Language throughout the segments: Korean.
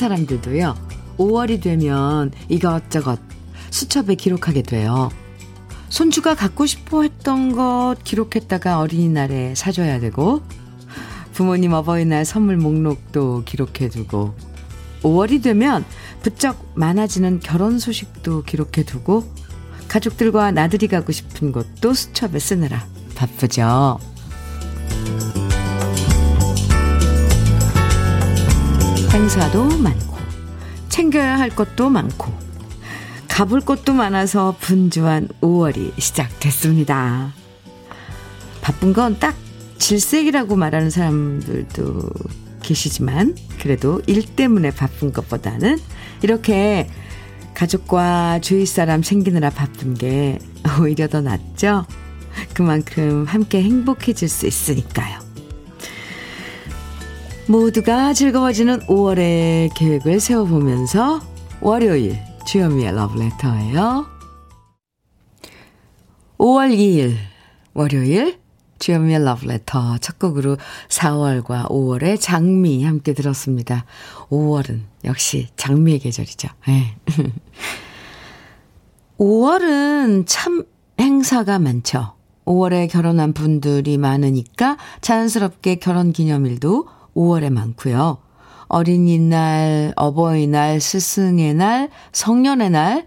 사람들도요, 5월이 되면 이것저것 수첩에 기록하게 돼요. 손주가 갖고 싶어 했던 것 기록했다가 어린이날에 사줘야 되고, 부모님 어버이날 선물 목록도 기록해두고, 5월이 되면 부쩍 많아지는 결혼 소식도 기록해두고, 가족들과 나들이 가고 싶은 곳도 수첩에 쓰느라 바쁘죠. 행사도 많고, 챙겨야 할 것도 많고, 가볼 곳도 많아서 분주한 5월이 시작됐습니다. 바쁜 건 딱 질색이라고 말하는 사람들도 계시지만, 그래도 일 때문에 바쁜 것보다는 이렇게 가족과 주위 사람 챙기느라 바쁜 게 오히려 더 낫죠? 그만큼 함께 행복해질 수 있으니까요. 모두가 즐거워지는 5월의 계획을 세워보면서 월요일 주현미의 러브레터예요. 5월 2일 월요일 주현미의 러브레터 첫 곡으로 4월과 5월의 장미 함께 들었습니다. 5월은 역시 장미의 계절이죠. 네. 5월은 참 행사가 많죠. 5월에 결혼한 분들이 많으니까 자연스럽게 결혼 기념일도 5월에 많고요. 어린이날, 어버이날, 스승의 날, 성년의 날,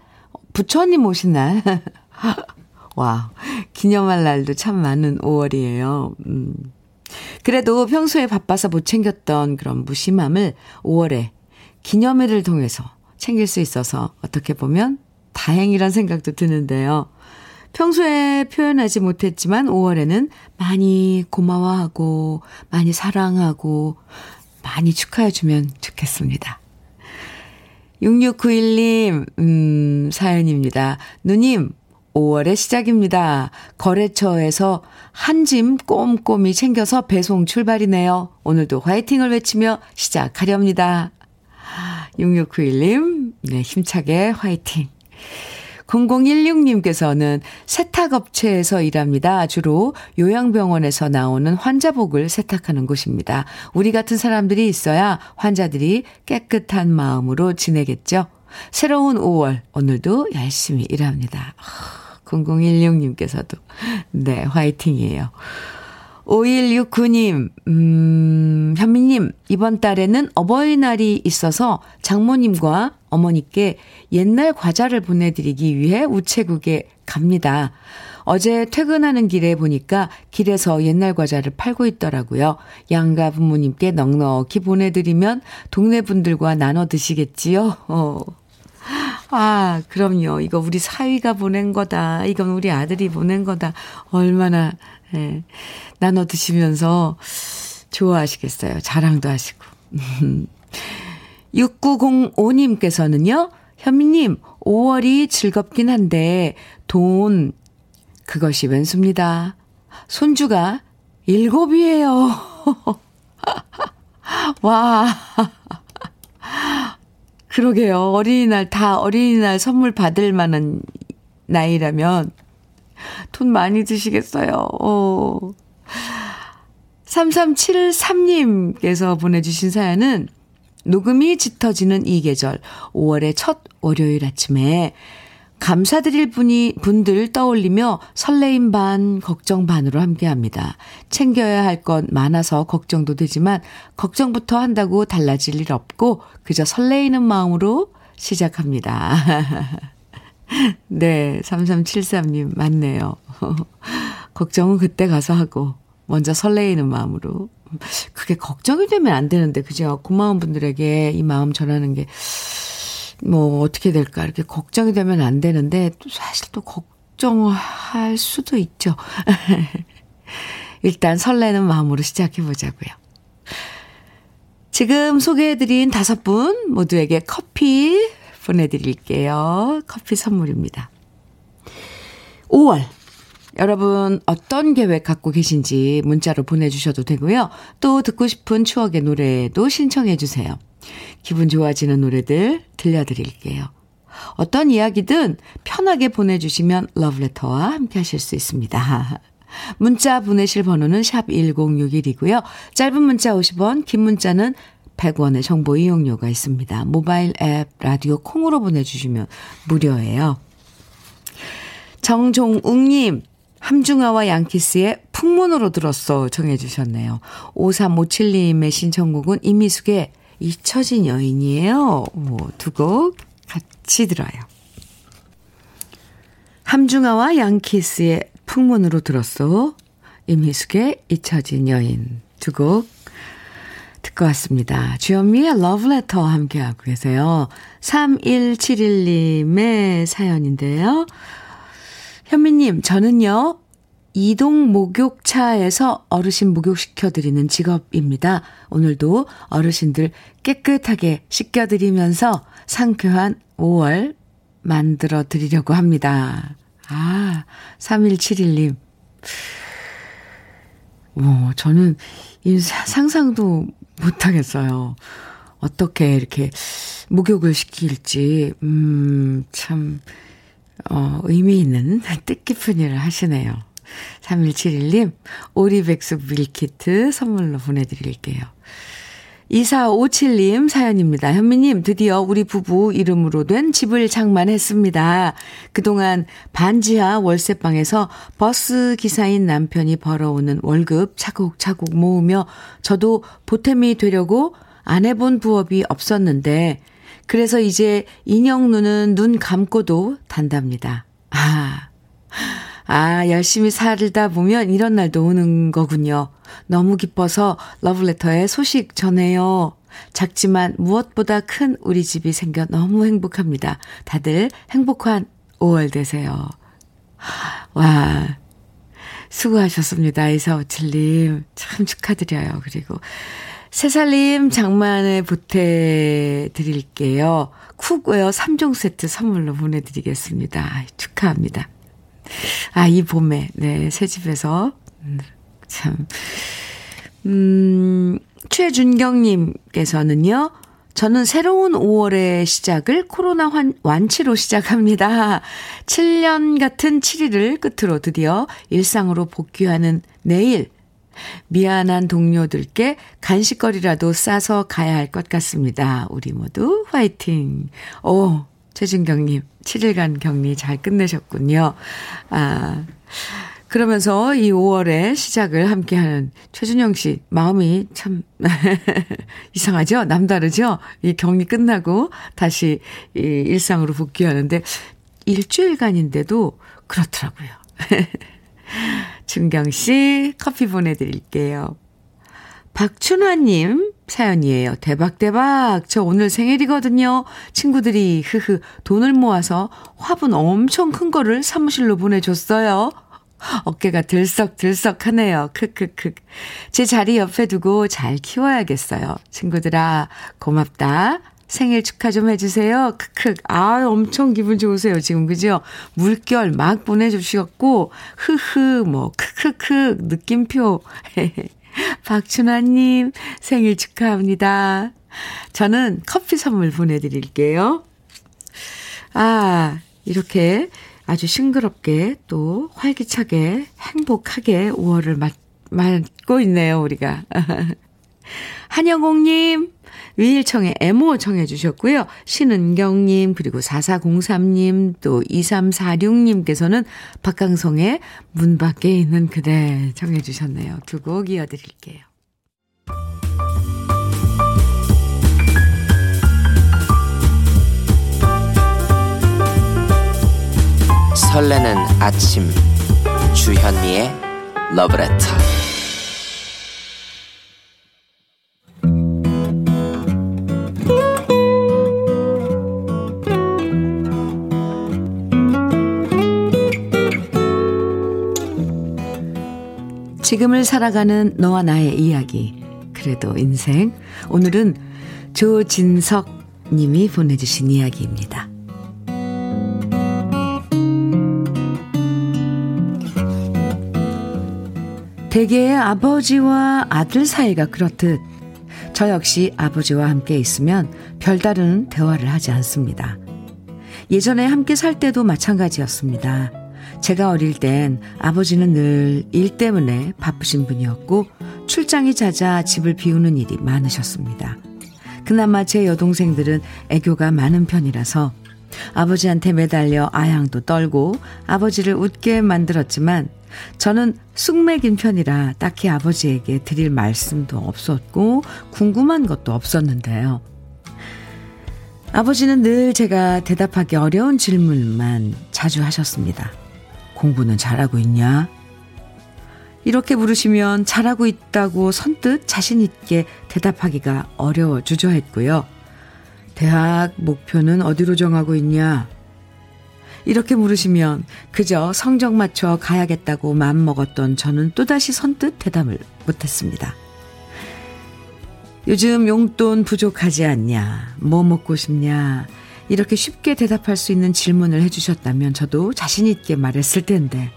부처님 오신 날. 와, 기념할 날도 참 많은 5월이에요. 음. 그래도 평소에 바빠서 못 챙겼던 그런 무심함을 5월에 기념일을 통해서 챙길 수 있어서 어떻게 보면 다행이란 생각도 드는데요. 평소에 표현하지 못했지만 5월에는 많이 고마워하고, 많이 사랑하고, 많이 축하해주면 좋겠습니다. 6691님, 음, 사연입니다. 누님, 5월의 시작입니다. 거래처에서 한 짐 꼼꼼히 챙겨서 배송 출발이네요. 오늘도 화이팅을 외치며 시작하렵니다. 6691님, 네, 힘차게 화이팅. 0016님께서는 세탁업체에서 일합니다. 주로 요양병원에서 나오는 환자복을 세탁하는 곳입니다. 우리 같은 사람들이 있어야 환자들이 깨끗한 마음으로 지내겠죠. 새로운 5월, 오늘도 열심히 일합니다. 0016님께서도. 네, 화이팅이에요. 5169님, 음, 현미님, 이번 달에는 어버이날이 있어서 장모님과 어머니께 옛날 과자를 보내드리기 위해 우체국에 갑니다. 어제 퇴근하는 길에 보니까 길에서 옛날 과자를 팔고 있더라고요. 양가 부모님께 넉넉히 보내드리면 동네 분들과 나눠 드시겠지요? 어. 아, 그럼요. 이거 우리 사위가 보낸 거다. 이건 우리 아들이 보낸 거다. 얼마나, 예, 나눠 드시면서 좋아하시겠어요. 자랑도 하시고. 6905님께서는요, 현미님, 5월이 즐겁긴 한데, 돈, 그것이 왼수입니다. 손주가 일곱이에요. 와. 그러게요. 어린이날, 다 어린이날 선물 받을 만한 나이라면 돈 많이 드시겠어요. 어. 3373님께서 보내주신 사연은 녹음이 짙어지는 이 계절 5월의 첫 월요일 아침에 감사드릴 분이 분들 떠올리며 설레임 반 걱정 반으로 함께 합니다. 챙겨야 할것 많아서 걱정도 되지만 걱정부터 한다고 달라질 일 없고 그저 설레이는 마음으로 시작합니다. 네, 3373님 맞네요. 걱정은 그때 가서 하고 먼저 설레이는 마음으로 그게 걱정이 되면 안 되는데 그죠? 고마운 분들에게 이 마음 전하는 게 뭐 어떻게 될까 이렇게 걱정이 되면 안 되는데 또 사실 또 걱정할 수도 있죠. 일단 설레는 마음으로 시작해 보자고요. 지금 소개해드린 다섯 분 모두에게 커피 보내드릴게요. 커피 선물입니다. 5월 여러분 어떤 계획 갖고 계신지 문자로 보내주셔도 되고요. 또 듣고 싶은 추억의 노래도 신청해 주세요. 기분 좋아지는 노래들 들려드릴게요. 어떤 이야기든 편하게 보내주시면 러브레터와 함께 하실 수 있습니다. 문자 보내실 번호는 샵 1061이고요. 짧은 문자 50원, 긴 문자는 100원의 정보 이용료가 있습니다. 모바일 앱 라디오 콩으로 보내주시면 무료예요. 정종욱님, 함중아와 양키스의 풍문으로 들었어 정해주셨네요. 5357님의 신청곡은 이미숙의 잊혀진 여인이에요. 뭐, 두곡 같이 들어요. 함중아와 양키스의 풍문으로 들었어. 임희숙의 잊혀진 여인 두 곡 듣고 왔습니다. 주현미의 러브레터 함께하고 계세요. 3171님의 사연인데요. 현미님, 저는요, 이동 목욕차에서 어르신 목욕시켜드리는 직업입니다. 오늘도 어르신들 깨끗하게 씻겨드리면서 상쾌한 5월 만들어 드리려고 합니다. 아, 3171님. 뭐, 저는 상상도 못하겠어요. 어떻게 이렇게 목욕을 시킬지, 음, 참, 어, 의미 있는 뜻깊은 일을 하시네요. 3171님, 오리백숙 밀키트 선물로 보내드릴게요. 2457님 사연입니다. 현미님, 드디어 우리 부부 이름으로 된 집을 장만했습니다. 그동안 반지하 월세방에서 버스 기사인 남편이 벌어오는 월급 차곡차곡 모으며 저도 보탬이 되려고 안 해본 부업이 없었는데, 그래서 이제 인형 눈은 눈 감고도 단답니다. 아, 아, 열심히 살다 보면 이런 날도 오는 거군요. 너무 기뻐서 러브레터에 소식 전해요. 작지만 무엇보다 큰 우리 집이 생겨 너무 행복합니다. 다들 행복한 5월 되세요. 와, 수고하셨습니다. 이사오칠님. 참 축하드려요. 그리고 새살림 장만에 보태드릴게요. cookware 3종 세트 선물로 보내드리겠습니다. 축하합니다. 아, 이 봄에, 네, 새 집에서. 음, 참. 음, 최준경님께서는요, 저는 새로운 5월의 시작을 코로나 환, 완치로 시작합니다. 7년 같은 7일을 끝으로 드디어 일상으로 복귀하는 내일, 미안한 동료들께 간식거리라도 싸서 가야 할 것 같습니다. 우리 모두 화이팅! 오, 최준경님, 7일간 격리 잘 끝내셨군요. 아, 그러면서 이 5월의 시작을 함께하는 최준영 씨 마음이 참 이상하죠? 남다르죠? 이 격리 끝나고 다시 이 일상으로 복귀하는데 일주일간인데도 그렇더라고요. 준경 씨 커피 보내드릴게요. 박춘화님 사연이에요. 대박, 대박. 저 오늘 생일이거든요. 친구들이, 흐흐, 돈을 모아서 화분 엄청 큰 거를 사무실로 보내줬어요. 어깨가 들썩들썩 하네요. 크크크. 제 자리 옆에 두고 잘 키워야겠어요. 친구들아, 고맙다. 생일 축하 좀 해주세요. 크크. 아, 엄청 기분 좋으세요. 지금, 그죠? 물결 막 보내주셨고, 흐흐, 뭐, 크크크, 느낌표. 박춘화님, 생일 축하합니다. 저는 커피 선물 보내드릴게요. 아, 이렇게 아주 싱그럽게 또 활기차게 행복하게 5월을 맞, 맞고 있네요, 우리가. 한영옥님, 위일청에 애모 청해 주셨고요. 신은경님, 그리고 4403님, 또 2346님께서는 박강성의 문 밖에 있는 그대 청해 주셨네요. 두 곡 이어드릴게요. 설레는 아침 주현미의 러브레터 지금을 살아가는 너와 나의 이야기. 그래도 인생. 오늘은 조진석 님이 보내주신 이야기입니다. 대개의 아버지와 아들 사이가 그렇듯 저 역시 아버지와 함께 있으면 별다른 대화를 하지 않습니다. 예전에 함께 살 때도 마찬가지였습니다. 제가 어릴 땐 아버지는 늘 일 때문에 바쁘신 분이었고 출장이 잦아 집을 비우는 일이 많으셨습니다. 그나마 제 여동생들은 애교가 많은 편이라서 아버지한테 매달려 아양도 떨고 아버지를 웃게 만들었지만 저는 쑥맥인 편이라 딱히 아버지에게 드릴 말씀도 없었고 궁금한 것도 없었는데요. 아버지는 늘 제가 대답하기 어려운 질문만 자주 하셨습니다. 공부는 잘하고 있냐? 이렇게 물으시면 잘하고 있다고 선뜻 자신있게 대답하기가 어려워 주저했고요. 대학 목표는 어디로 정하고 있냐? 이렇게 물으시면 그저 성적 맞춰 가야겠다고 마음먹었던 저는 또다시 선뜻 대답을 못했습니다. 요즘 용돈 부족하지 않냐? 뭐 먹고 싶냐? 이렇게 쉽게 대답할 수 있는 질문을 해주셨다면 저도 자신있게 말했을 텐데.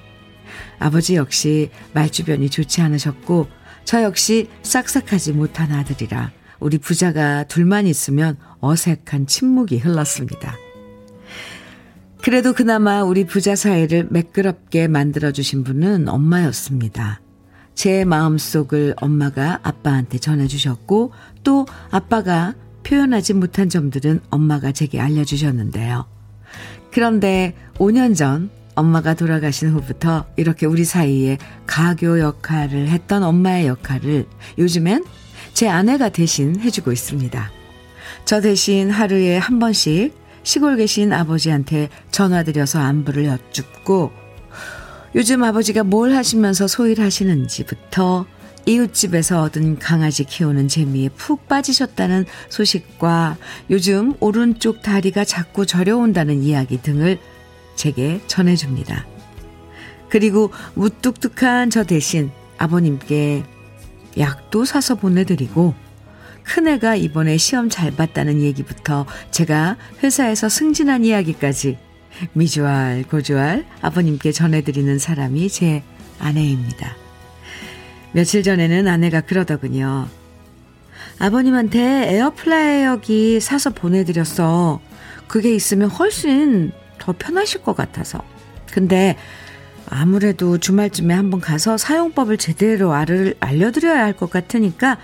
아버지 역시 말주변이 좋지 않으셨고, 저 역시 싹싹하지 못한 아들이라 우리 부자가 둘만 있으면 어색한 침묵이 흘렀습니다. 그래도 그나마 우리 부자 사이를 매끄럽게 만들어주신 분은 엄마였습니다. 제 마음속을 엄마가 아빠한테 전해주셨고 또 아빠가 표현하지 못한 점들은 엄마가 제게 알려주셨는데요. 그런데 5년 전 엄마가 돌아가신 후부터 이렇게 우리 사이에 가교 역할을 했던 엄마의 역할을 요즘엔 제 아내가 대신 해주고 있습니다. 저 대신 하루에 한 번씩 시골 계신 아버지한테 전화드려서 안부를 여쭙고 요즘 아버지가 뭘 하시면서 소일 하시는지부터 이웃집에서 얻은 강아지 키우는 재미에 푹 빠지셨다는 소식과 요즘 오른쪽 다리가 자꾸 저려온다는 이야기 등을 제게 전해줍니다. 그리고 무뚝뚝한 저 대신 아버님께 약도 사서 보내드리고 큰애가 이번에 시험 잘 봤다는 얘기부터 제가 회사에서 승진한 이야기까지 미주알 고주알 아버님께 전해드리는 사람이 제 아내입니다. 며칠 전에는 아내가 그러더군요. 아버님한테 air fryer기 사서 보내드렸어. 그게 있으면 훨씬 더 편하실 것 같아서. 근데 아무래도 주말쯤에 한번 가서 사용법을 제대로 알, 알려드려야 할 것 같으니까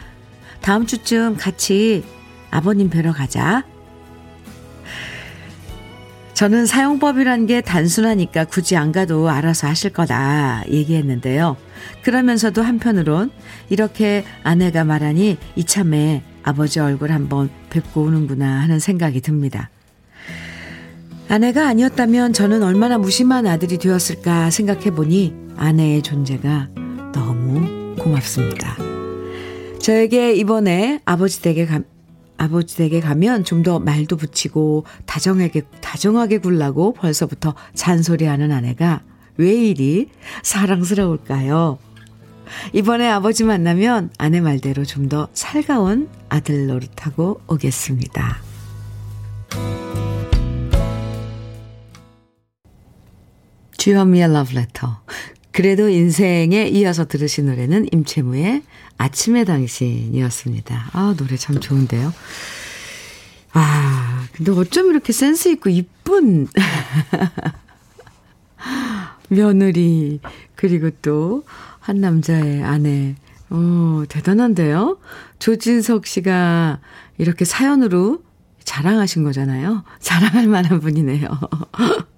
다음 주쯤 같이 아버님 뵈러 가자. 저는 사용법이란 게 단순하니까 굳이 안 가도 알아서 하실 거다 얘기했는데요. 그러면서도 한편으론 이렇게 아내가 말하니 이참에 아버지 얼굴 한번 뵙고 오는구나 하는 생각이 듭니다. 아내가 아니었다면 저는 얼마나 무심한 아들이 되었을까 생각해 보니 아내의 존재가 너무 고맙습니다. 저에게 이번에 아버지 댁에 가, 아버지 댁에 가면 좀 더 말도 붙이고 다정하게 다정하게 굴라고 벌써부터 잔소리하는 아내가 왜 이리 사랑스러울까요? 이번에 아버지 만나면 아내 말대로 좀 더 살가운 아들 노릇하고 오겠습니다. 주현미의 러브레터. 그래도 인생에 이어서 들으신 노래는 임채무의 아침의 당신이었습니다. 아, 노래 참 좋은데요. 아, 근데 어쩜 이렇게 센스 있고 이쁜 며느리, 그리고 또 한 남자의 아내. 어, 대단한데요? 조진석 씨가 이렇게 사연으로 자랑하신 거잖아요. 자랑할 만한 분이네요.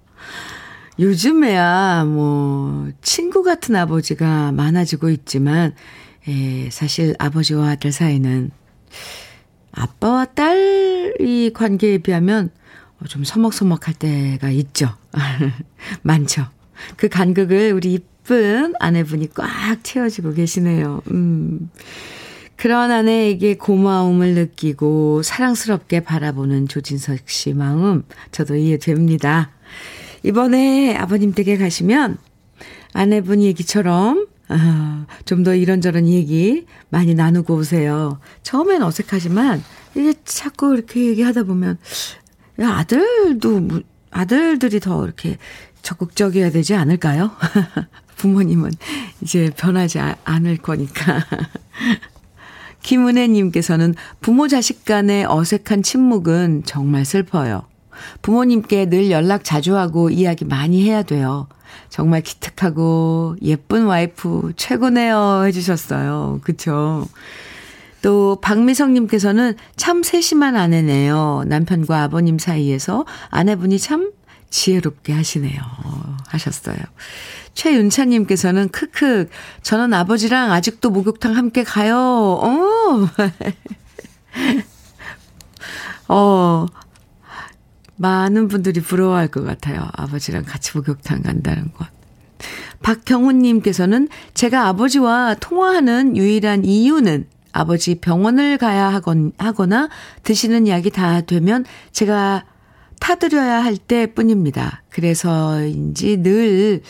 요즘에야 뭐 친구 같은 아버지가 많아지고 있지만 에, 사실 아버지와 아들 사이는 아빠와 딸이 관계에 비하면 좀 서먹서먹할 때가 있죠. 많죠. 그 간극을 우리 이쁜 아내분이 꽉 채워주고 계시네요. 음. 그런 아내에게 고마움을 느끼고 사랑스럽게 바라보는 조진석 씨 마음 저도 이해됩니다. 이번에 아버님 댁에 가시면 아내분 얘기처럼 아, 좀 더 이런저런 얘기 많이 나누고 오세요. 처음엔 어색하지만 이게 자꾸 이렇게 얘기하다 보면 야, 아들도 아들들이 더 이렇게 적극적이어야 되지 않을까요? 부모님은 이제 변하지 않을 거니까. 김은혜님께서는 부모 자식 간의 어색한 침묵은 정말 슬퍼요. 부모님께 늘 연락 자주 하고 이야기 많이 해야 돼요. 정말 기특하고 예쁜 와이프 최고네요 해주셨어요. 그쵸? 또 박미성님께서는 참 세심한 아내네요. 남편과 아버님 사이에서 아내분이 참 지혜롭게 하시네요. 하셨어요. 최윤차님께서는 크크 저는 아버지랑 아직도 목욕탕 함께 가요. 어. 어. 많은 분들이 부러워할 것 같아요. 아버지랑 같이 목욕탕 간다는 것. 박경훈님께서는 제가 아버지와 통화하는 유일한 이유는 아버지 병원을 가야 하건, 하거나 드시는 약이 다 되면 제가 타드려야 할 때 뿐입니다. 그래서인지 늘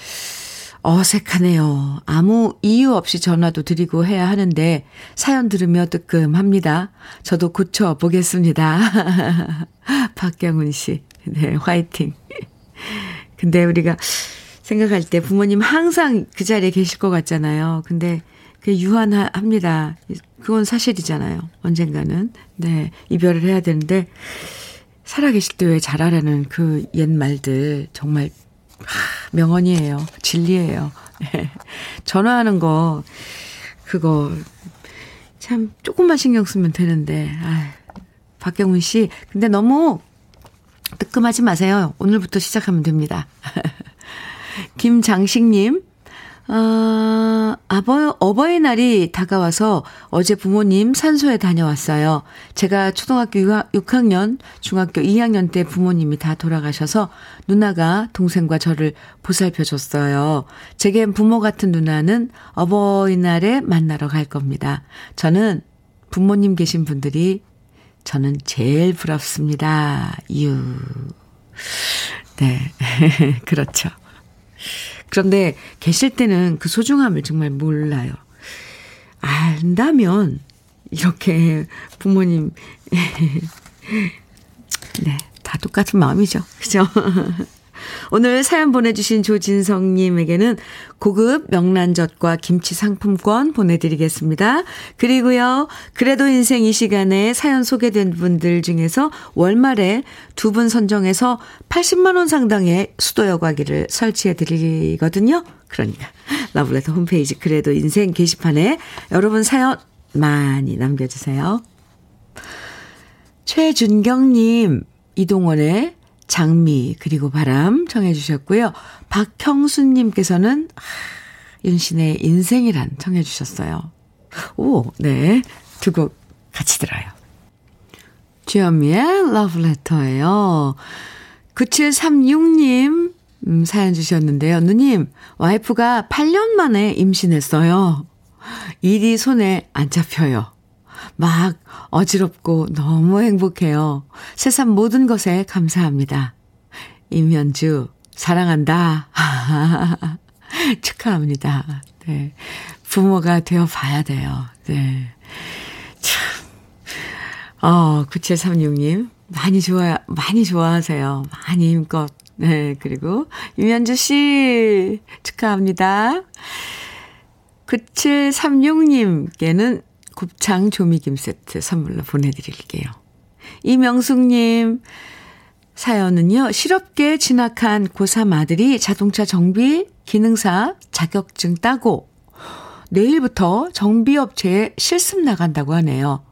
어색하네요. 아무 이유 없이 전화도 드리고 해야 하는데 사연 들으며 뜨끔합니다. 저도 고쳐보겠습니다. 박경훈 씨. 네, 화이팅. 근데 우리가 생각할 때 부모님 항상 그 자리에 계실 것 같잖아요. 근데 그 유한합니다. 그건 사실이잖아요. 언젠가는. 네, 이별을 해야 되는데 살아계실 때 왜 잘하라는 그 옛말들 정말 명언이에요. 진리예요. 전화하는 거 그거 참 조금만 신경 쓰면 되는데 아 박경훈 씨 근데 너무 뜨끔하지 마세요. 오늘부터 시작하면 됩니다. 김장식님 어, 아버, 어버이날이 다가와서 어제 부모님 산소에 다녀왔어요. 제가 초등학교 6학년, 중학교 2학년 때 부모님이 다 돌아가셔서 누나가 동생과 저를 보살펴 줬어요. 제겐 부모 같은 누나는 어버이날에 만나러 갈 겁니다. 저는 부모님 계신 분들이 저는 제일 부럽습니다. 유. 네. 그렇죠. 그런데 계실 때는 그 소중함을 정말 몰라요. 안다면 이렇게 부모님 네, 다 똑같은 마음이죠. 그죠? 오늘 사연 보내주신 조진성님에게는 고급 명란젓과 김치 상품권 보내드리겠습니다. 그리고요, 그래도 인생 이 시간에 사연 소개된 분들 중에서 월말에 두 분 선정해서 80만원 상당의 수도 여과기를 설치해 드리거든요. 그러니까, 러블레터 홈페이지 그래도 인생 게시판에 여러분 사연 많이 남겨주세요. 최준경님, 이동원의 장미 그리고 바람 청해 주셨고요. 박형수님께서는 윤신의 인생이란 청해 주셨어요. 오, 네. 두 곡 같이 들어요. 주현미의 러브레터예요. 9736님 음, 사연 주셨는데요. 누님, 와이프가 8년 만에 임신했어요. 일이 손에 안 잡혀요. 막 어지럽고 너무 행복해요. 세상 모든 것에 감사합니다. 임현주, 사랑한다. 축하합니다. 네. 부모가 되어 봐야 돼요. 네. 참. 어, 9736님. 많이 좋아, 많이 좋아하세요. 많이 힘껏. 네. 그리고 임현주 씨, 축하합니다. 9736님께는 곱창 조미김 세트 선물로 보내드릴게요. 이명숙님, 사연은요, 실업계 진학한 고3 아들이 자동차 정비 기능사 자격증 따고 내일부터 정비업체에 실습 나간다고 하네요.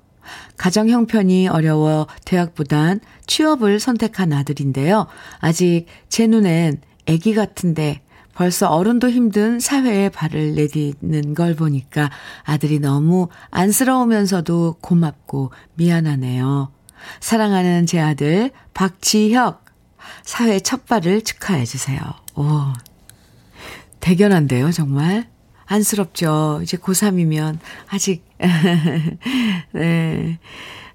가정 형편이 어려워 대학보단 취업을 선택한 아들인데요. 아직 제 눈엔 아기 같은데 벌써 어른도 힘든 사회에 발을 내딛는 걸 보니까 아들이 너무 안쓰러우면서도 고맙고 미안하네요. 사랑하는 제 아들 박지혁 사회 첫 발을 축하해 주세요. 오. 대견한데요, 정말. 안쓰럽죠. 이제 고3이면 아직 네.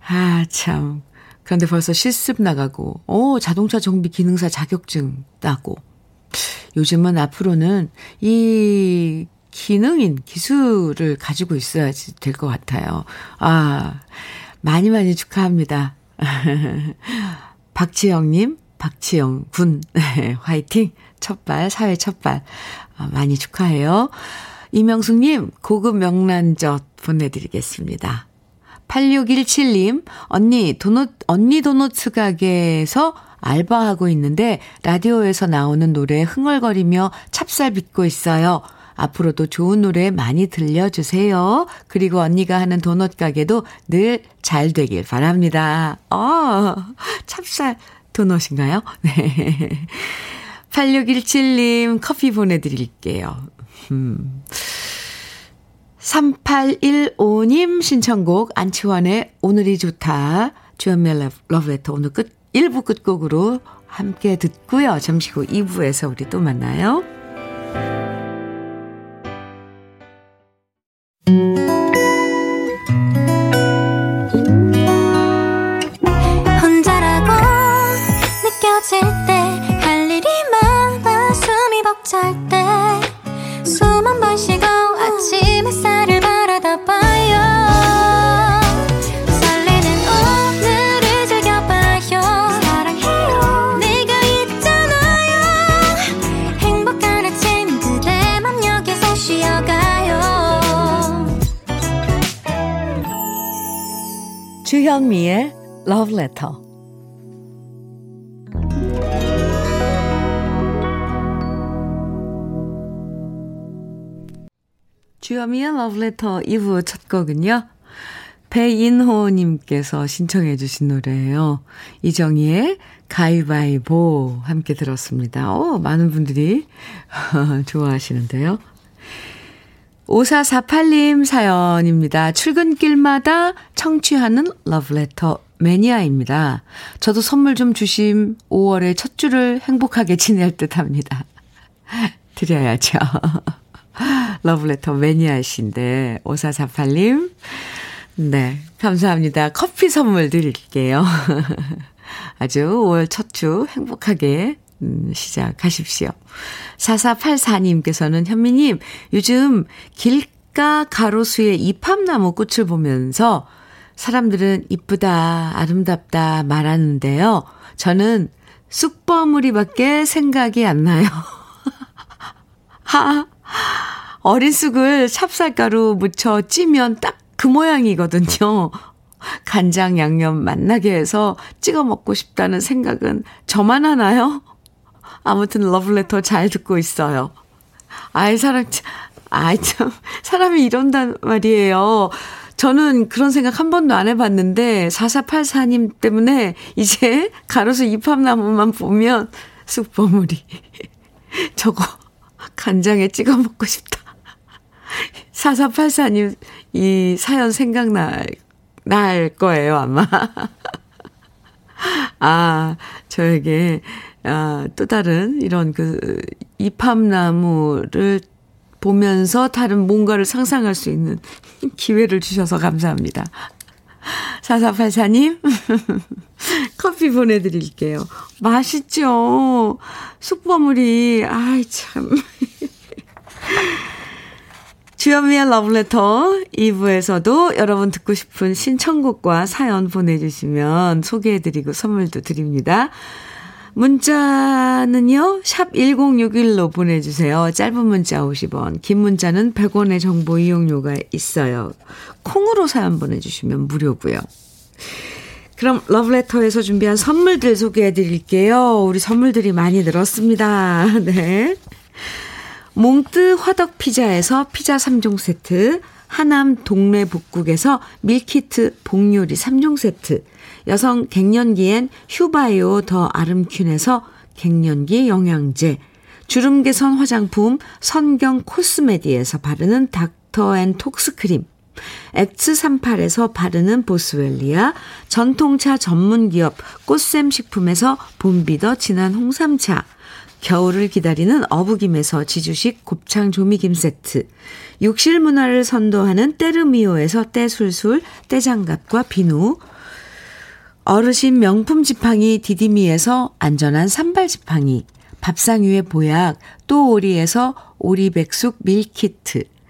아, 참. 그런데 벌써 실습 나가고, 오, 자동차 정비 기능사 자격증 따고. 요즘은 앞으로는 이 기능인 기술을 가지고 있어야지 될것 같아요. 아, 많이 많이 축하합니다. 박지영님, 박지영 군, 네, 화이팅! 첫발, 사회 첫발. 아, 많이 축하해요. 이명숙님, 고급 명란젓 보내드리겠습니다. 8617님, 언니, 도넛, 언니 도넛 가게에서 알바하고 있는데 라디오에서 나오는 노래에 흥얼거리며 찹쌀 빚고 있어요. 앞으로도 좋은 노래 많이 들려주세요. 그리고 언니가 하는 도넛 가게도 늘 잘 되길 바랍니다. 어, 찹쌀 도넛인가요? 네. 8617님 커피 보내드릴게요. 음. 3815님 신청곡 안치환의 오늘이 좋다. 주연멜 러브레터 오늘 끝 1부 끝곡으로 함께 듣고요. 잠시 후 2부에서 우리 또 만나요. 주현미의 Letter 2부 첫 곡은요. 배인호님께서 신청해 주신 노래예요. 이정희의 가위바위보 함께 들었습니다. 오, 많은 분들이 좋아하시는데요. 5448님 사연입니다. 출근길마다 청취하는 러브레터 매니아입니다. 저도 선물 좀 주심 5월의 첫 주를 행복하게 지낼 듯 합니다. 드려야죠. 러브레터 매니아이신데, 5448님. 네, 감사합니다. 커피 선물 드릴게요. 아주 5월 첫 주 행복하게 음, 시작하십시오. 4484님께서는 현미님, 요즘 길가 가로수의 이팝나무 꽃을 보면서 사람들은 이쁘다, 아름답다 말하는데요. 저는 쑥버무리밖에 생각이 안 나요. 하, 어린 쑥을 찹쌀가루 묻혀 찌면 딱 그 모양이거든요. 간장 양념 만나게 해서 찍어 먹고 싶다는 생각은 저만 하나요? 아무튼 러블레터 잘 듣고 있어요. 아이, 사람, 아이, 참, 사람이 이런단 말이에요. 저는 그런 생각 한 번도 안 해봤는데, 4484님 때문에 이제 가로수 잎합나무만 보면 쑥버무리. 저거 간장에 찍어 먹고 싶다. 4484님 이 사연 생각날, 날 거예요, 아마. 아, 저에게 아, 또 다른 이런 그 이팝나무를 보면서 다른 뭔가를 상상할 수 있는 기회를 주셔서 감사합니다. 4484님, 커피 보내드릴게요. 맛있죠? 숙버물이, 아이, 참. 주현미의 러브레터 2부에서도 여러분 듣고 싶은 신청곡과 사연 보내주시면 소개해드리고 선물도 드립니다. 문자는요, 샵 1061로 보내주세요. 짧은 문자 50원, 긴 문자는 100원의 정보 이용료가 있어요. 콩으로 사연 보내주시면 무료고요. 그럼 러브레터에서 준비한 선물들 소개해 드릴게요. 우리 선물들이 많이 늘었습니다. 네. 몽뜨 화덕 피자에서 피자 3종 세트, 하남 동네 복국에서 meal kit 복요리 3종 세트, 여성 갱년기엔 휴바이오 더 아름퀸에서 갱년기 영양제, 주름 개선 화장품 선경 코스메디에서 바르는 닥터 앤 톡스크림, X38에서 바르는 보스웰리아, 전통차 전문기업 꽃샘 식품에서 봄비더 진한 홍삼차, 겨울을 기다리는 어부김에서 지주식 곱창 조미김 세트, 욕실 문화를 선도하는 때르미오에서 때술술, 때장갑과 비누, 어르신 명품 지팡이 디디미에서 안전한 산발 지팡이, 밥상 위의 보약, 또 오리에서 오리백숙 밀키트,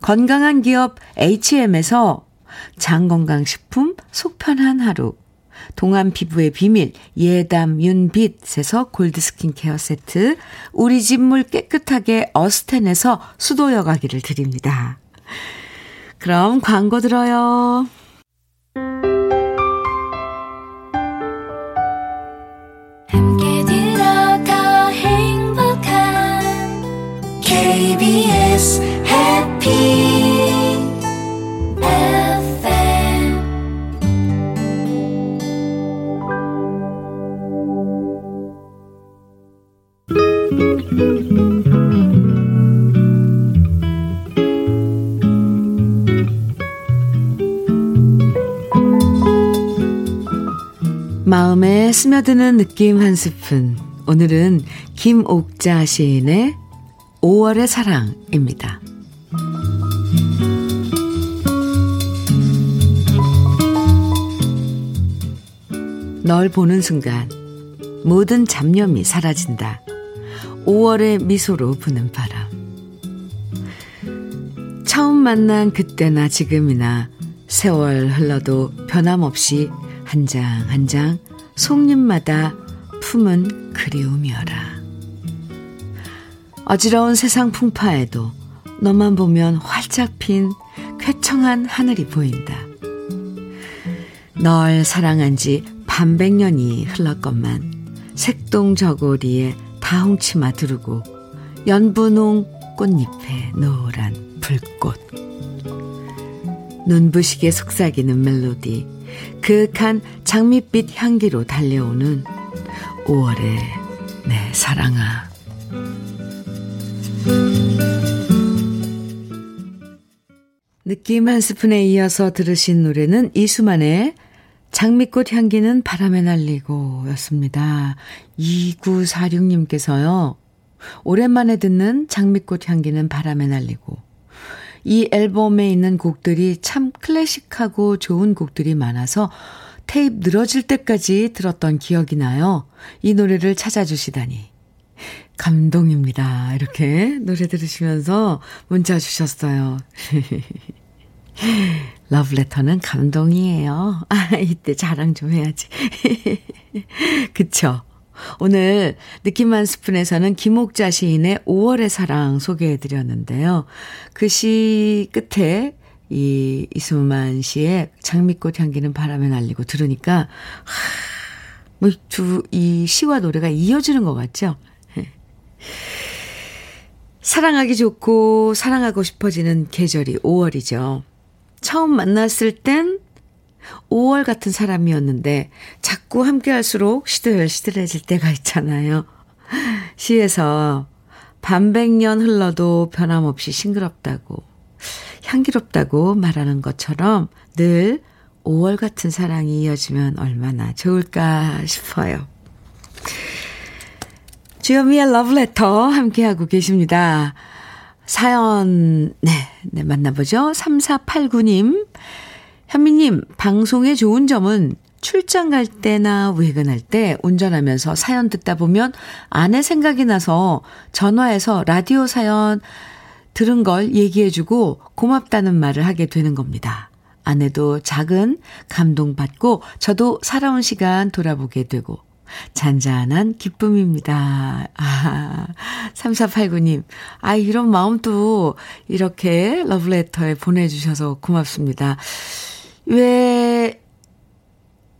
건강한 기업 H&M에서 장건강식품 속편한 하루, 동안 피부의 비밀 예담 윤빛에서 골드 스킨케어 세트, 우리 집 물 깨끗하게 어스텐에서 수도 여과기를 드립니다. 그럼 광고 들어요. KBS 마음에 스며드는 느낌 한 스푼. 오늘은 김옥자 시인의 5월의 사랑입니다. 널 보는 순간 모든 잡념이 사라진다. 5월의 미소로 부는 바람. 처음 만난 그때나 지금이나 세월 흘러도 변함없이 한 장 한장 속잎마다 품은 그리움이어라. 어지러운 세상 풍파에도 너만 보면 활짝 핀 쾌청한 하늘이 보인다. 널 사랑한 지 반백년이 흘렀건만 색동 저고리에 다홍치마 두르고 연분홍 꽃잎에 노란 불꽃 눈부시게 속삭이는 멜로디 그윽한 장밋빛 향기로 달려오는 5월의 내 사랑아. 느낌 한 스푼에 이어서 들으신 노래는 이수만의 장미꽃 향기는 바람에 날리고 였습니다. 2946님께서요. 오랜만에 듣는 장미꽃 향기는 바람에 날리고 이 앨범에 있는 곡들이 참 클래식하고 좋은 곡들이 많아서 테이프 늘어질 때까지 들었던 기억이 나요. 이 노래를 찾아주시다니. 감동입니다. 이렇게 노래 들으시면서 문자 주셨어요. 러브레터는 감동이에요. 아, 이때 자랑 좀 해야지. 그쵸? 오늘 느낌 한 스푼에서는 김옥자 시인의 5월의 사랑 소개해 드렸는데요. 그 시 끝에 이 이수만 씨의 장미꽃 향기는 바람에 날리고 들으니까 뭐두이 시와 노래가 이어지는 것 같죠? 사랑하기 좋고 사랑하고 싶어지는 계절이 5월이죠. 처음 만났을 땐 5월 같은 사람이었는데 자꾸 함께 할수록 시들시들해질 때가 있잖아요. 시에서 반백년 흘러도 변함없이 싱그럽다고 향기롭다고 말하는 것처럼 늘 5월 같은 사랑이 이어지면 얼마나 좋을까 싶어요. 주여미의 러브레터 함께하고 계십니다. 사연, 네, 네, 만나보죠. 3489님. 현미님, 방송의 좋은 점은 출장 갈 때나 외근할 때 운전하면서 사연 듣다 보면 아내 생각이 나서 전화해서 라디오 사연 들은 걸 얘기해주고 고맙다는 말을 하게 되는 겁니다. 아내도 작은 감동받고 저도 살아온 시간 돌아보게 되고 잔잔한 기쁨입니다. 아, 3489님. 아, 이런 마음도 이렇게 러브레터에 보내주셔서 고맙습니다. 왜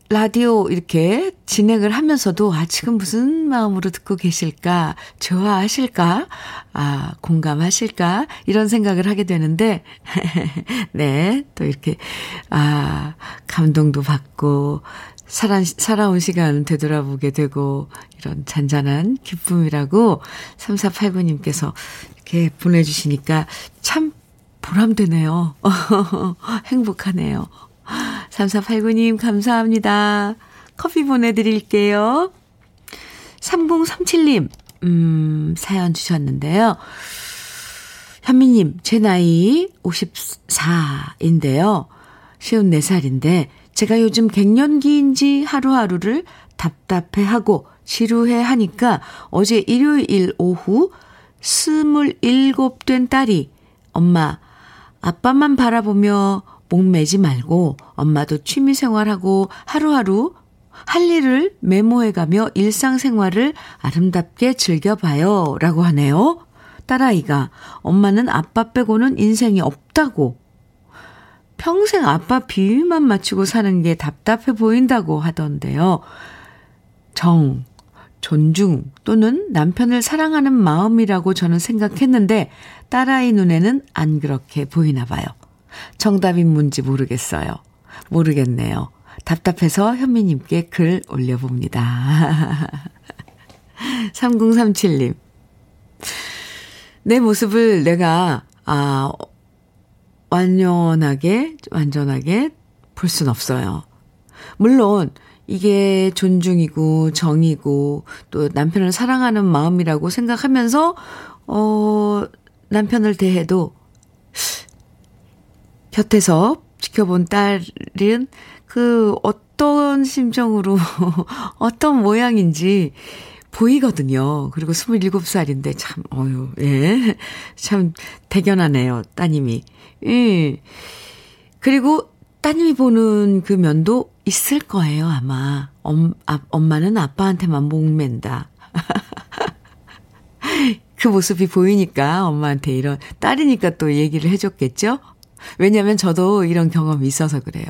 라디오 이렇게 진행을 하면서도 아 지금 무슨 마음으로 듣고 계실까 좋아하실까 아 공감하실까 이런 생각을 하게 되는데 네 또 이렇게 아 감동도 받고 살아, 살아온 시간 되돌아보게 되고 이런 잔잔한 기쁨이라고 3489님께서 이렇게 보내주시니까 참 보람되네요. 행복하네요. 3489님, 감사합니다. 커피 보내드릴게요. 3037님, 음, 사연 주셨는데요. 현미님, 제 나이 54인데요. 54살인데, 제가 요즘 갱년기인지 하루하루를 답답해하고 지루해 하니까 어제 일요일 오후 27된 딸이 엄마 아빠만 바라보며 목매지 말고 엄마도 취미 생활하고 하루하루 할 일을 메모해가며 일상생활을 아름답게 즐겨봐요. 라고 하네요. 딸아이가 엄마는 아빠 빼고는 인생이 없다고 평생 아빠 비위만 맞추고 사는 게 답답해 보인다고 하던데요. 정, 존중 또는 남편을 사랑하는 마음이라고 저는 생각했는데 딸아이 눈에는 안 그렇게 보이나 봐요. 정답인 뭔지 모르겠어요. 모르겠네요. 답답해서 현미님께 글 올려봅니다. 3037님. 내 모습을 내가, 아, 완연하게, 완전하게 볼 순 없어요. 물론, 이게 존중이고, 정이고, 또 남편을 사랑하는 마음이라고 생각하면서, 어, 남편을 대해도, 곁에서 지켜본 딸은 그 어떤 심정으로, 어떤 모양인지, 보이거든요. 그리고 27살인데 참, 어유 예. 참 대견하네요, 따님이. 예. 그리고 따님이 보는 그 면도 있을 거예요, 아마. 엄, 아, 엄마는 아빠한테만 목맨다. 그 모습이 보이니까 엄마한테 이런, 딸이니까 또 얘기를 해줬겠죠? 왜냐면 저도 이런 경험이 있어서 그래요.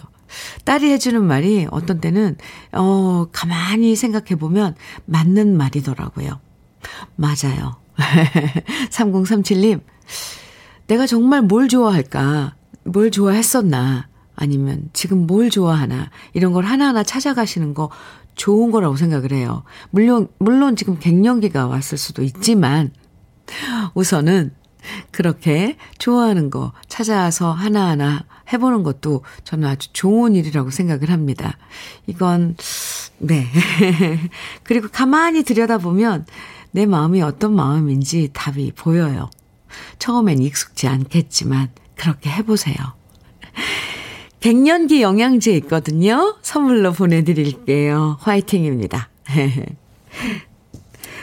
딸이 해주는 말이 어떤 때는, 어, 가만히 생각해보면 맞는 말이더라고요. 맞아요. 3037님, 내가 정말 뭘 좋아할까? 뭘 좋아했었나? 아니면 지금 뭘 좋아하나? 이런 걸 하나하나 찾아가시는 거 좋은 거라고 생각을 해요. 물론, 물론 지금 갱년기가 왔을 수도 있지만, 우선은 그렇게 좋아하는 거 찾아서 하나하나 해보는 것도 저는 아주 좋은 일이라고 생각을 합니다. 이건, 네. 그리고 가만히 들여다보면 내 마음이 어떤 마음인지 답이 보여요. 처음엔 익숙지 않겠지만 그렇게 해보세요. 갱년기 영양제 있거든요. 선물로 보내드릴게요. 화이팅입니다.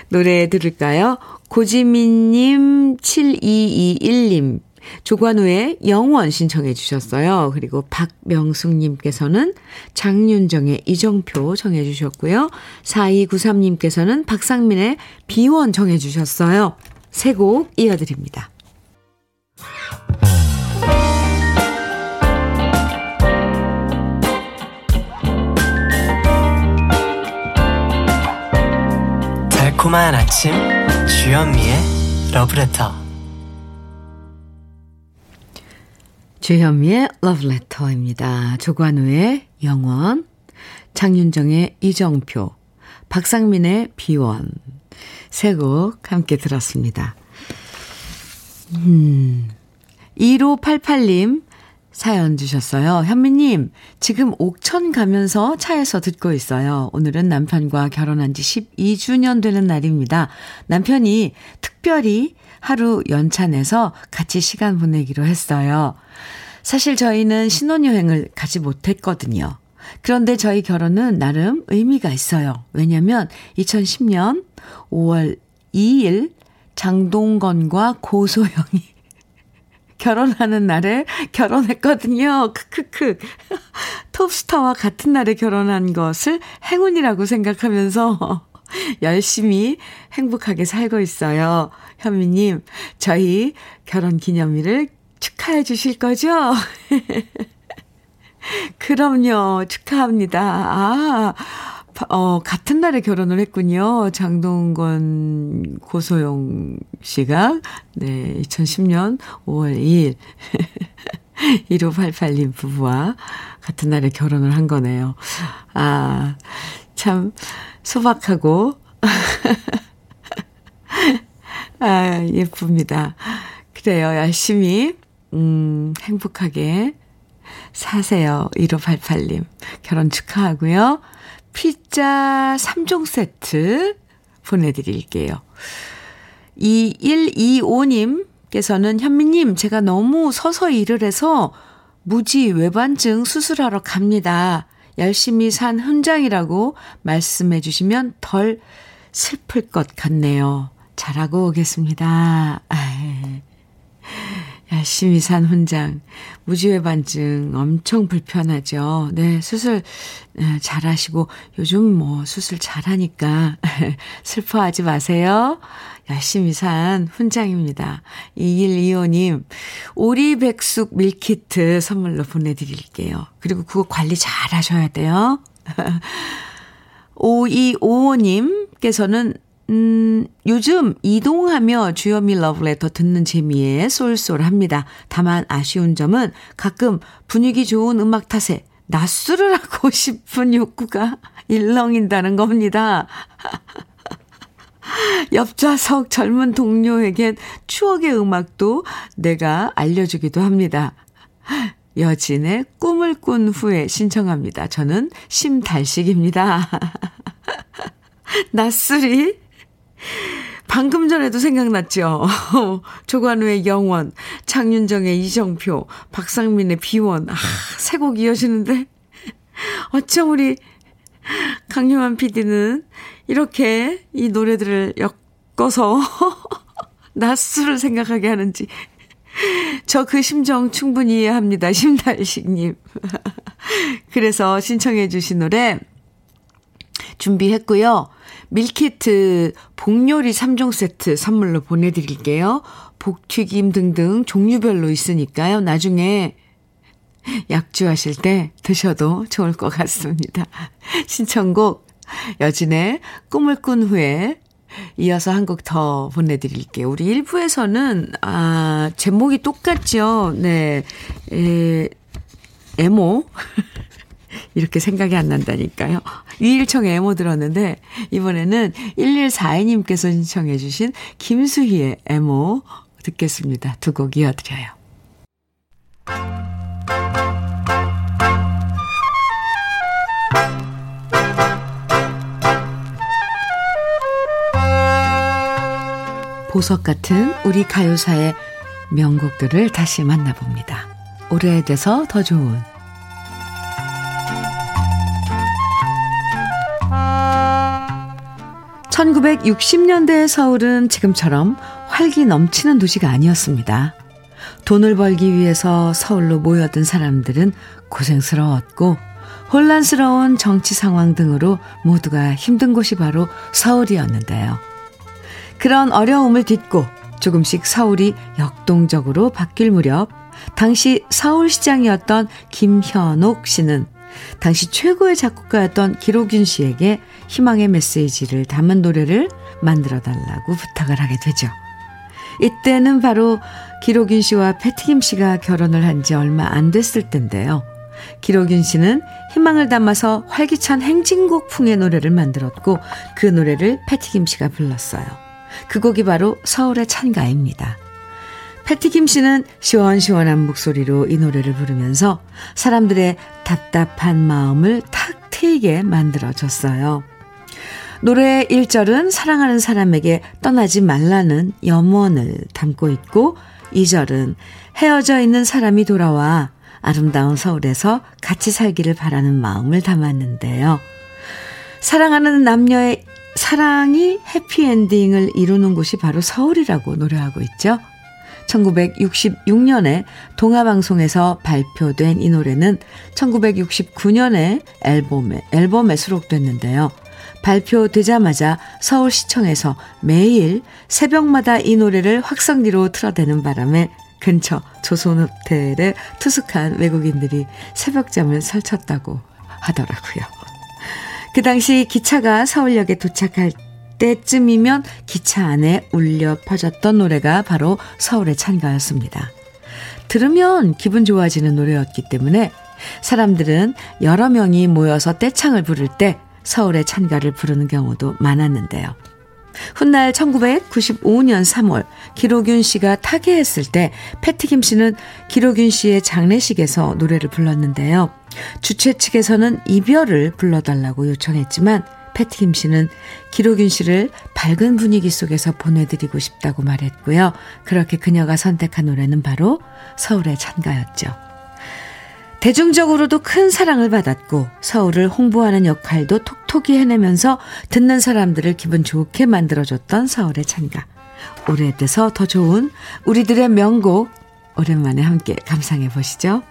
노래 들을까요? 고지민님, 7221님, 조관우의 영원 신청해 주셨어요. 그리고 박명숙님께서는 장윤정의 이정표 정해 주셨고요. 4293님께서는 박상민의 비원 정해 주셨어요. 세 곡 이어드립니다. 달콤한 아침 주현미의 러브레터 주현미의 러브레터입니다. 조관우의 영원, 장윤정의 이정표, 박상민의 비원 세 곡 함께 들었습니다. 음, 1588님 사연 주셨어요. 현미님, 지금 옥천 가면서 차에서 듣고 있어요. 오늘은 남편과 결혼한 지 12주년 되는 날입니다. 남편이 특별히 하루 연차 내서 같이 시간 보내기로 했어요. 사실 저희는 신혼여행을 가지 못했거든요. 그런데 저희 결혼은 나름 의미가 있어요. 왜냐면 2010년 5월 2일 장동건과 고소영이 결혼하는 날에 결혼했거든요. 크크크. 톱스타와 같은 날에 결혼한 것을 행운이라고 생각하면서 열심히 행복하게 살고 있어요. 현미님, 저희 결혼 기념일을 축하해 주실 거죠? 그럼요. 축하합니다. 아, 어, 같은 날에 결혼을 했군요. 장동건, 고소영 씨가. 네, 2010년 5월 2일. 1588님 부부와 같은 날에 결혼을 한 거네요. 아, 참, 소박하고, 아, 예쁩니다. 그래요. 열심히, 음, 행복하게 사세요. 1588님. 결혼 축하하고요. 피자 3종 세트 보내드릴게요. 2125님께서는 현미님, 제가 너무 서서 일을 해서 무지 외반증 수술하러 갑니다. 열심히 산 훈장이라고 말씀해 주시면 덜 슬플 것 같네요. 잘하고 오겠습니다. 아이, 열심히 산 훈장. 무지외 반증 엄청 불편하죠. 네, 수술 네, 잘하시고 요즘 뭐 수술 잘하니까 슬퍼하지 마세요. 열심히 산 훈장입니다. 2125님, 오리백숙 밀키트 선물로 보내드릴게요. 그리고 그거 관리 잘 하셔야 돼요. 5255님께서는 음, 요즘 이동하며 주현미 러브레터 듣는 재미에 쏠쏠합니다. 다만 아쉬운 점은 가끔 분위기 좋은 음악 탓에 낮술을 하고 싶은 욕구가 일렁인다는 겁니다. 옆좌석 젊은 동료에겐 추억의 음악도 내가 알려주기도 합니다. 여진의 꿈을 꾼 후에 신청합니다. 저는 심달식입니다. 낯술이 방금 전에도 생각났죠. 조관우의 영원, 장윤정의 이정표, 박상민의 비원. 아, 세 곡 이어지는데. 어쩜 우리 강유한 PD는 이렇게 이 노래들을 엮어서 낯술을 생각하게 하는지. 저 그 심정 충분히 이해합니다. 심달식님. 그래서 신청해 주신 노래 준비했고요. 밀키트 복요리 3종 세트 선물로 보내드릴게요. 복튀김 등등 종류별로 있으니까요. 나중에 약주하실 때 드셔도 좋을 것 같습니다. 신청곡 여진의 꿈을 꾼 후에 이어서 한 곡 더 보내드릴게요. 우리 1부에서는, 아, 제목이 똑같죠? 네. 에, 에모. 이렇게 생각이 안 난다니까요. 위일청에 에모 들었는데, 이번에는 1142님께서 신청해 주신 김수희의 에모 듣겠습니다. 두 곡 이어드려요. 보석 같은 우리 가요사의 명곡들을 다시 만나봅니다. 오래돼서 더 좋은 1960년대의 서울은 지금처럼 활기 넘치는 도시가 아니었습니다. 돈을 벌기 위해서 서울로 모여든 사람들은 고생스러웠고 혼란스러운 정치 상황 등으로 모두가 힘든 곳이 바로 서울이었는데요. 그런 어려움을 딛고 조금씩 서울이 역동적으로 바뀔 무렵 당시 서울시장이었던 김현옥 씨는 당시 최고의 작곡가였던 기록윤 씨에게 희망의 메시지를 담은 노래를 만들어 달라고 부탁을 하게 되죠. 이때는 바로 기록윤 씨와 패티김 씨가 결혼을 한 지 얼마 안 됐을 텐데요. 기록윤 씨는 희망을 담아서 활기찬 행진곡 풍의 노래를 만들었고 그 노래를 패티김 씨가 불렀어요. 그 곡이 바로 서울의 찬가입니다. 패티김 씨는 시원시원한 목소리로 이 노래를 부르면서 사람들의 답답한 마음을 탁 트이게 만들어줬어요. 노래의 1절은 사랑하는 사람에게 떠나지 말라는 염원을 담고 있고 2절은 헤어져 있는 사람이 돌아와 아름다운 서울에서 같이 살기를 바라는 마음을 담았는데요. 사랑하는 남녀의 사랑이 해피엔딩을 이루는 곳이 바로 서울이라고 노래하고 있죠. 1966년에 동화방송에서 발표된 이 노래는 1969년에 앨범에, 앨범에 수록됐는데요. 발표되자마자 서울시청에서 매일 새벽마다 이 노래를 확성기로 틀어대는 바람에 근처 조선호텔에 투숙한 외국인들이 새벽잠을 설쳤다고 하더라고요. 그 당시 기차가 서울역에 도착할 때쯤이면 기차 안에 울려 퍼졌던 노래가 바로 서울의 찬가였습니다. 들으면 기분 좋아지는 노래였기 때문에 사람들은 여러 명이 모여서 떼창을 부를 때 서울의 찬가를 부르는 경우도 많았는데요. 훗날 1995년 3월 기록윤 씨가 타계했을 때 패티김 씨는 기록윤 씨의 장례식에서 노래를 불렀는데요. 주최 측에서는 이별을 불러달라고 요청했지만 패티김 씨는 기록윤 씨를 밝은 분위기 속에서 보내드리고 싶다고 말했고요. 그렇게 그녀가 선택한 노래는 바로 서울의 찬가였죠. 대중적으로도 큰 사랑을 받았고 서울을 홍보하는 역할도 톡톡히 해내면서 듣는 사람들을 기분 좋게 만들어줬던 서울의 찬가. 오래돼서 더 좋은 우리들의 명곡 오랜만에 함께 감상해 보시죠.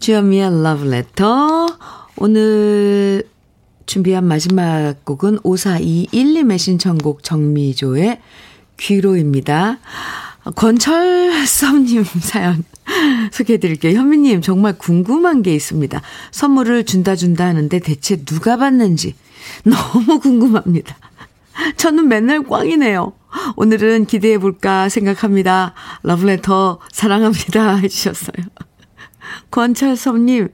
주현미의 러브레터. 오늘 준비한 마지막 곡은 5421님의 신청곡 정미조의 귀로입니다. 권철섭님 사연 소개해드릴게요. 현미님, 정말 궁금한 게 있습니다. 선물을 준다 준다 하는데 대체 누가 받는지 너무 궁금합니다. 저는 맨날 꽝이네요. 오늘은 기대해볼까 생각합니다. 러브레터 사랑합니다. 해주셨어요. 권철섭님,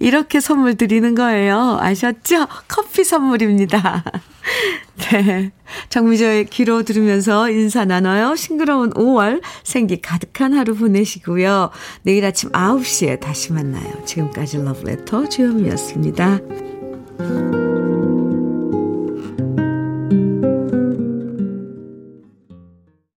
이렇게 선물 드리는 거예요. 아셨죠? 커피 선물입니다. 네. 정미저의 귀로 들으면서 인사 나눠요. 싱그러운 5월 생기 가득한 하루 보내시고요. 내일 아침 9시에 다시 만나요. 지금까지 러브레터 주현미였습니다.